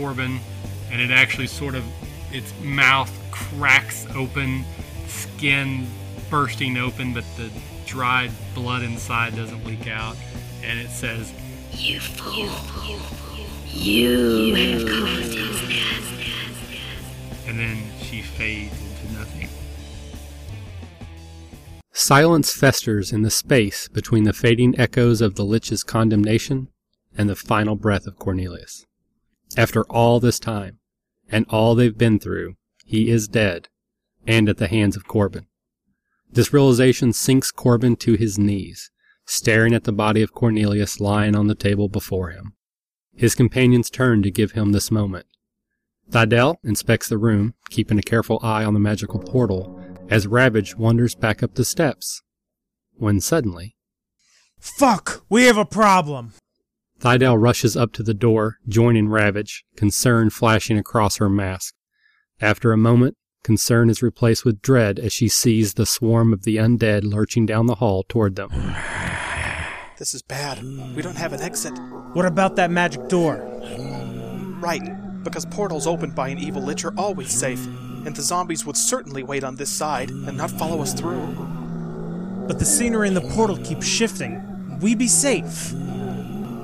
Corbin, and it actually sort of its mouth cracks open, skin bursting open, but the dried blood inside doesn't leak out, and it says, You fool. You have caused his death. and then she fades into nothing. Silence festers in the space between the fading echoes of the Lich's condemnation and the final breath of Cornelius. After all this time, and all they've been through, he is dead, and at the hands of Corbin. This realization sinks Corbin to his knees, staring at the body of Cornelius lying on the table before him. His companions turn to give him this moment. Thydell inspects the room, keeping a careful eye on the magical portal, as Ravage wanders back up the steps. When suddenly, Fuck! We have a problem! Thydell rushes up to the door, joining Ravage, concern flashing across her mask. After a moment, concern is replaced with dread as she sees the swarm of the undead lurching down the hall toward them. This is bad. We don't have an exit. What about that magic door? Right, because portals opened by an evil lich are always safe, and the zombies would certainly wait on this side and not follow us through. But the scenery in the portal keeps shifting. We be safe.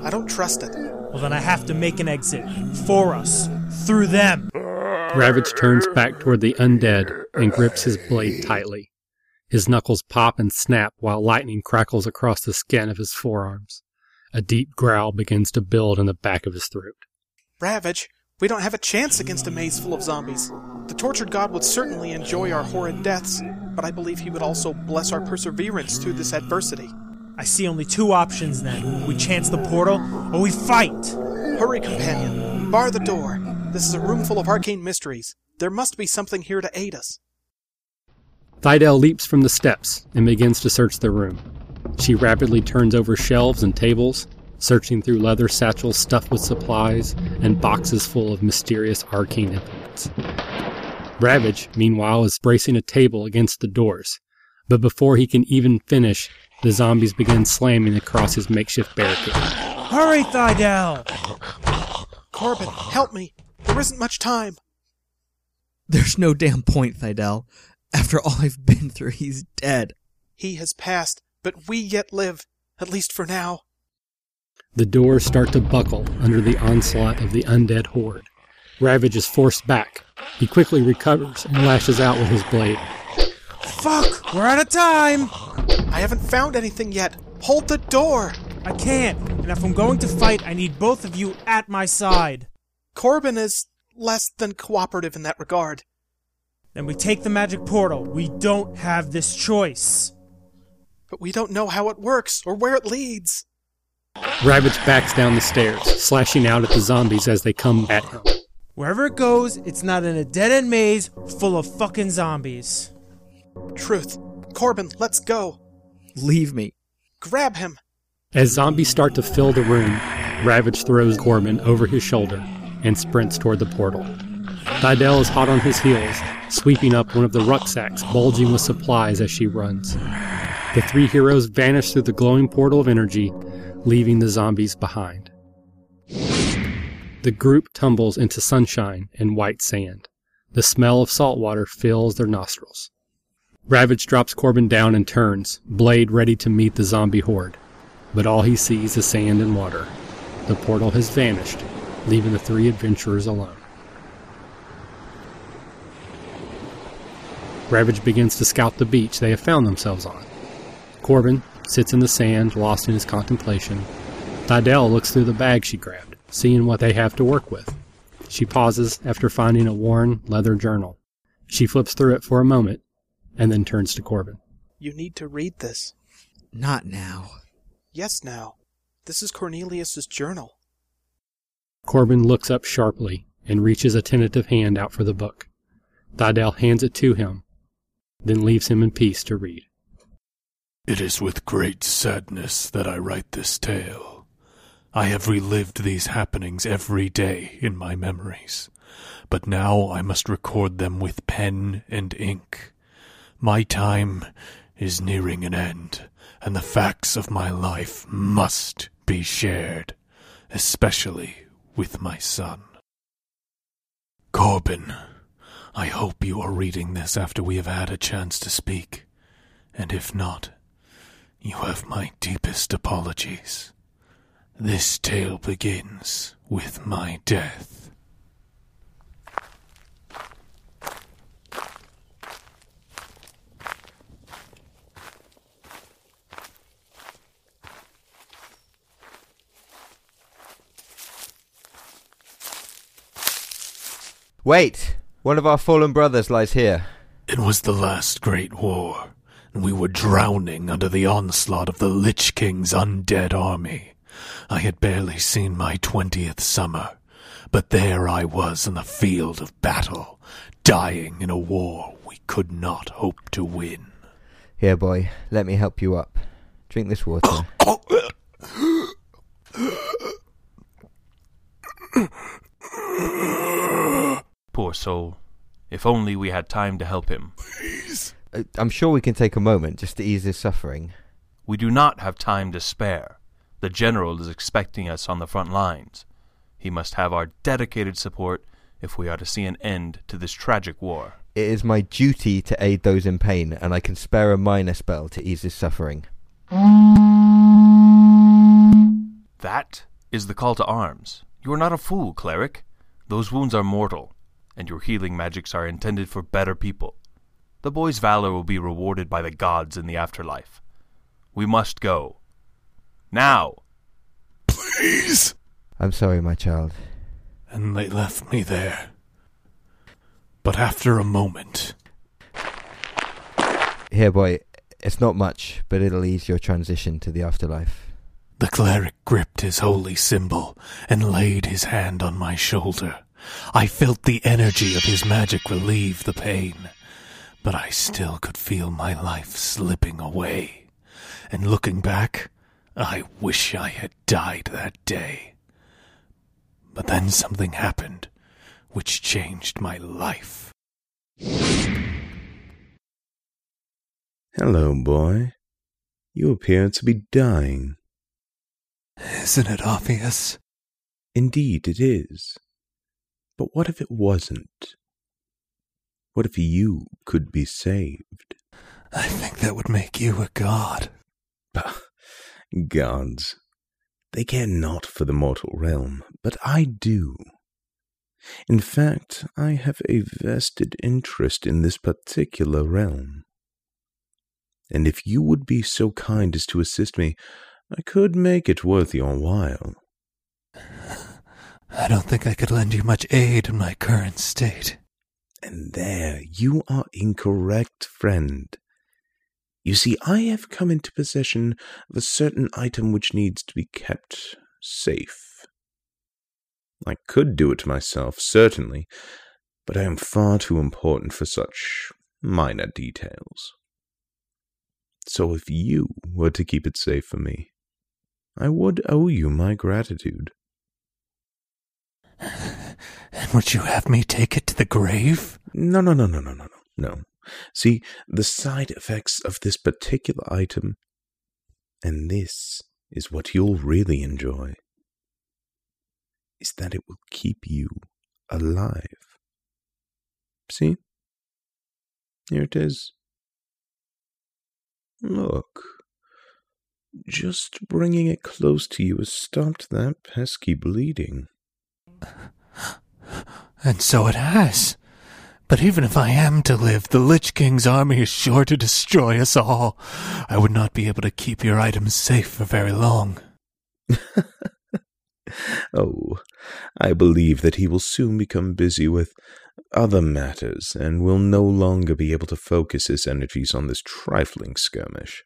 I don't trust it. Well, then I have to make an exit. For us. Through them. Ravage turns back toward the undead and grips his blade tightly. His knuckles pop and snap while lightning crackles across the skin of his forearms. A deep growl begins to build in the back of his throat. Ravage, we don't have a chance against a maze full of zombies. The tortured god would certainly enjoy our horrid deaths, but I believe he would also bless our perseverance through this adversity. I see only two options then. We chance the portal, or we fight! Hurry, companion. Bar the door. This is a room full of arcane mysteries. There must be something here to aid us. Thydell leaps from the steps and begins to search the room. She rapidly turns over shelves and tables, searching through leather satchels stuffed with supplies and boxes full of mysterious arcane implements. Ravage, meanwhile, is bracing a table against the doors, but before he can even finish, the zombies begin slamming across his makeshift barricade. Hurry, Thydell! Corbin, help me. There isn't much time. There's no damn point, Thydell. After all I've been through, he's dead. He has passed, but we yet live, at least for now. The doors start to buckle under the onslaught of the undead horde. Ravage is forced back. He quickly recovers and lashes out with his blade. Fuck! We're out of time! I haven't found anything yet. Hold the door. I can't, and if I'm going to fight, I need both of you at my side. Corbin is less than cooperative in that regard. Then we take the magic portal. We don't have this choice. But we don't know how it works or where it leads. Ravage backs down the stairs, slashing out at the zombies as they come at him. Wherever it goes, it's not in a dead end maze full of fucking zombies. Truth. Corbin, let's go. Leave me. Grab him. As zombies start to fill the room, Ravage throws Corbin over his shoulder and sprints toward the portal. Thydell is hot on his heels, sweeping up one of the rucksacks bulging with supplies as she runs. The three heroes vanish through the glowing portal of energy, leaving the zombies behind. The group tumbles into sunshine and white sand. The smell of salt water fills their nostrils. Ravage drops Corbin down and turns, blade ready to meet the zombie horde. But all he sees is sand and water. The portal has vanished, leaving the three adventurers alone. Ravage begins to scout the beach they have found themselves on. Corbin sits in the sand, lost in his contemplation. Thydell looks through the bag she grabbed, seeing what they have to work with. She pauses after finding a worn leather journal. She flips through it for a moment and then turns to Corbin. You need to read this. Not now. Yes, now. This is Cornelius's journal. Corbin looks up sharply and reaches a tentative hand out for the book. Thydell hands it to him, then leaves him in peace to read. It is with great sadness that I write this tale. I have relived these happenings every day in my memories, but now I must record them with pen and ink. My time is nearing an end, and the facts of my life must be shared, especially with my son. Corbin, I hope you are reading this after we have had a chance to speak, and if not, you have my deepest apologies. This tale begins with my death. Wait! One of our fallen brothers lies here. It was the last great war, and we were drowning under the onslaught of the Lich King's undead army. I had barely seen my twentieth summer, but there I was in the field of battle, dying in a war we could not hope to win. Here, boy, let me help you up. Drink this water. Soul. If only we had time to help him. Please! Uh, I'm sure we can take a moment just to ease his suffering. We do not have time to spare. The general is expecting us on the front lines. He must have our dedicated support if we are to see an end to this tragic war. It is my duty to aid those in pain, and I can spare a minor spell to ease his suffering. That is the call to arms. You are not a fool, cleric. Those wounds are mortal, and your healing magics are intended for better people. The boy's valor will be rewarded by the gods in the afterlife. We must go. Now! Please! I'm sorry, my child. And they left me there. But after a moment, Here, boy, it's not much, but it'll ease your transition to the afterlife. the cleric gripped his holy symbol and laid his hand on my shoulder. I felt the energy of his magic relieve the pain, but I still could feel my life slipping away. And looking back, I wish I had died that day. But then something happened which changed my life. Hello, boy. You appear to be dying. Isn't it obvious? Indeed, it is. But what if it wasn't? What if you could be saved? I think that would make you a god. Bah, gods. They care not for the mortal realm, but I do. In fact, I have a vested interest in this particular realm. And if you would be so kind as to assist me, I could make it worth your while. I don't think I could lend you much aid in my current state. And there you are incorrect, friend. You see, I have come into possession of a certain item which needs to be kept safe. I could do it myself, certainly, but I am far too important for such minor details. So if you were to keep it safe for me, I would owe you my gratitude. And would you have me take it to the grave? No, no, no, no, no, no, no, no. See, the side effects of this particular item, and this is what you'll really enjoy, is that it will keep you alive. See? Here it is. Look. Just bringing it close to you has stopped that pesky bleeding. And so it has. But even if I am to live, the Lich King's army is sure to destroy us all. I would not be able to keep your items safe for very long. oh, I believe that he will soon become busy with other matters and will no longer be able to focus his energies on this trifling skirmish.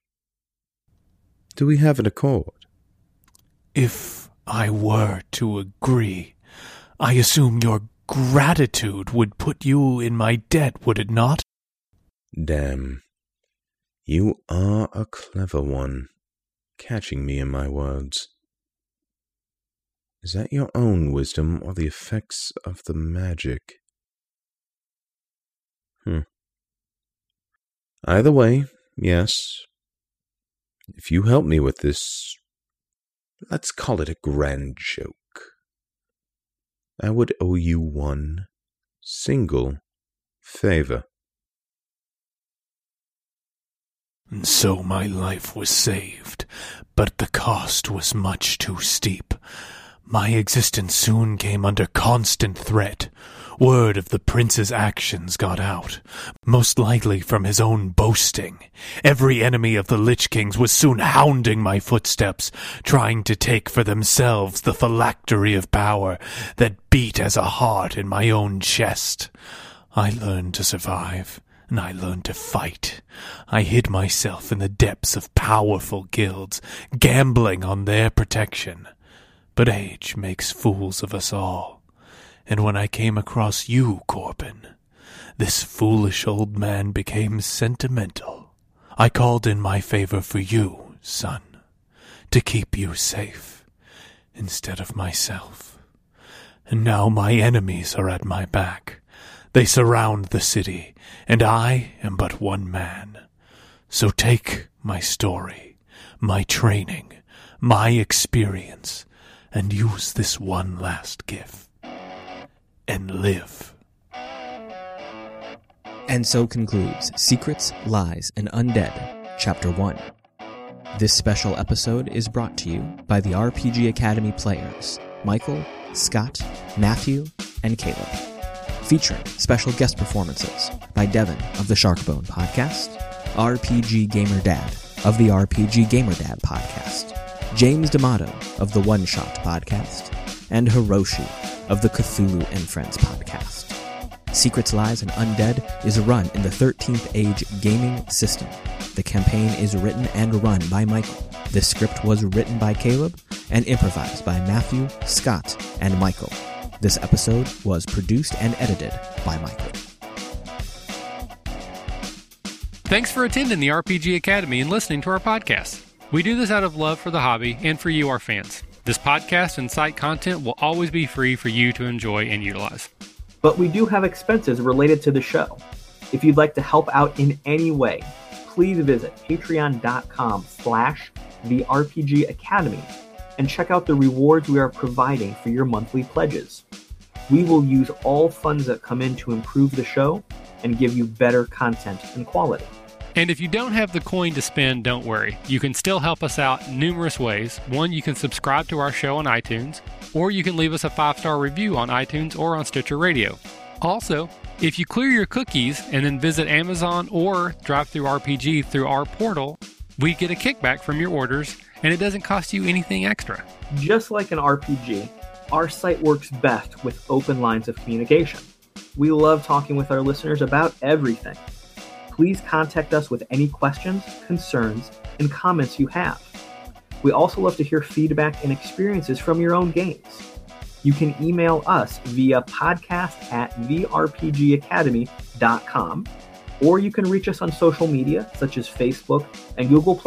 Do we have an accord? If I were to agree, I assume your gratitude would put you in my debt, would it not? Damn. You are a clever one, catching me in my words. Is that your own wisdom or the effects of the magic? Hmm. Either way, yes. If you help me with this, let's call it a grand joke, I would owe you one single favor. And so my life was saved, but the cost was much too steep. My existence soon came under constant threat. Word of the prince's actions got out, most likely from his own boasting. Every enemy of the Lich Kings was soon hounding my footsteps, trying to take for themselves the phylactery of power that beat as a heart in my own chest. I learned to survive, and I learned to fight. I hid myself in the depths of powerful guilds, gambling on their protection. But age makes fools of us all. And when I came across you, Corbin, this foolish old man became sentimental. I called in my favor for you, son, to keep you safe, instead of myself. And now my enemies are at my back. They surround the city, and I am but one man. So take my story, my training, my experience, and use this one last gift. And live. And so concludes Secrets, Lies, and Undead, Chapter 1. This special episode is brought to you by the RPG Academy players Michael, Scott, Matthew, and Caleb. Featuring special guest performances by Devon of the Sharkbone Podcast, RPG Gamer Dad of the RPG Gamer Dad Podcast, James D'Amato of the One Shot Podcast, and Hiroshi of the Cthulhu and Friends Podcast. Secrets, Lies, and Undead is run in the 13th Age gaming system. The campaign is written and run by Michael. The script was written by Caleb and improvised by Matthew, Scott, and Michael. This episode was produced and edited by Michael. Thanks for attending the RPG Academy and listening to our podcast. We do this out of love for the hobby and for you, our fans. This podcast and site content will always be free for you to enjoy and utilize. But we do have expenses related to the show. If you'd like to help out in any way, please visit patreon.com slash the RPG Academy and check out the rewards we are providing for your monthly pledges. We will use all funds that come in to improve the show and give you better content and quality. And if you don't have the coin to spend, don't worry. You can still help us out numerous ways. One, you can subscribe to our show on iTunes, or you can leave us a five star review on iTunes or on Stitcher Radio. Also, if you clear your cookies and then visit Amazon or DriveThruRPG through our portal, we get a kickback from your orders and it doesn't cost you anything extra. Just like an RPG, our site works best with open lines of communication. We love talking with our listeners about everything. Please contact us with any questions, concerns, and comments you have. We also love to hear feedback and experiences from your own games. You can email us via podcast at therpgacademy.com, or you can reach us on social media such as Facebook and Google.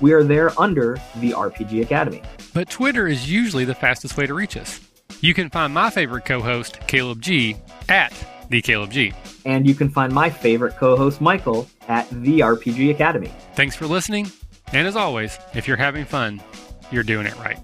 We are there under the RPG Academy. But Twitter is usually the fastest way to reach us. You can find my favorite co host, Caleb G, at the Caleb G. And you can find my favorite co host, Michael, at the RPG Academy. Thanks for listening. And as always, if you're having fun, you're doing it right.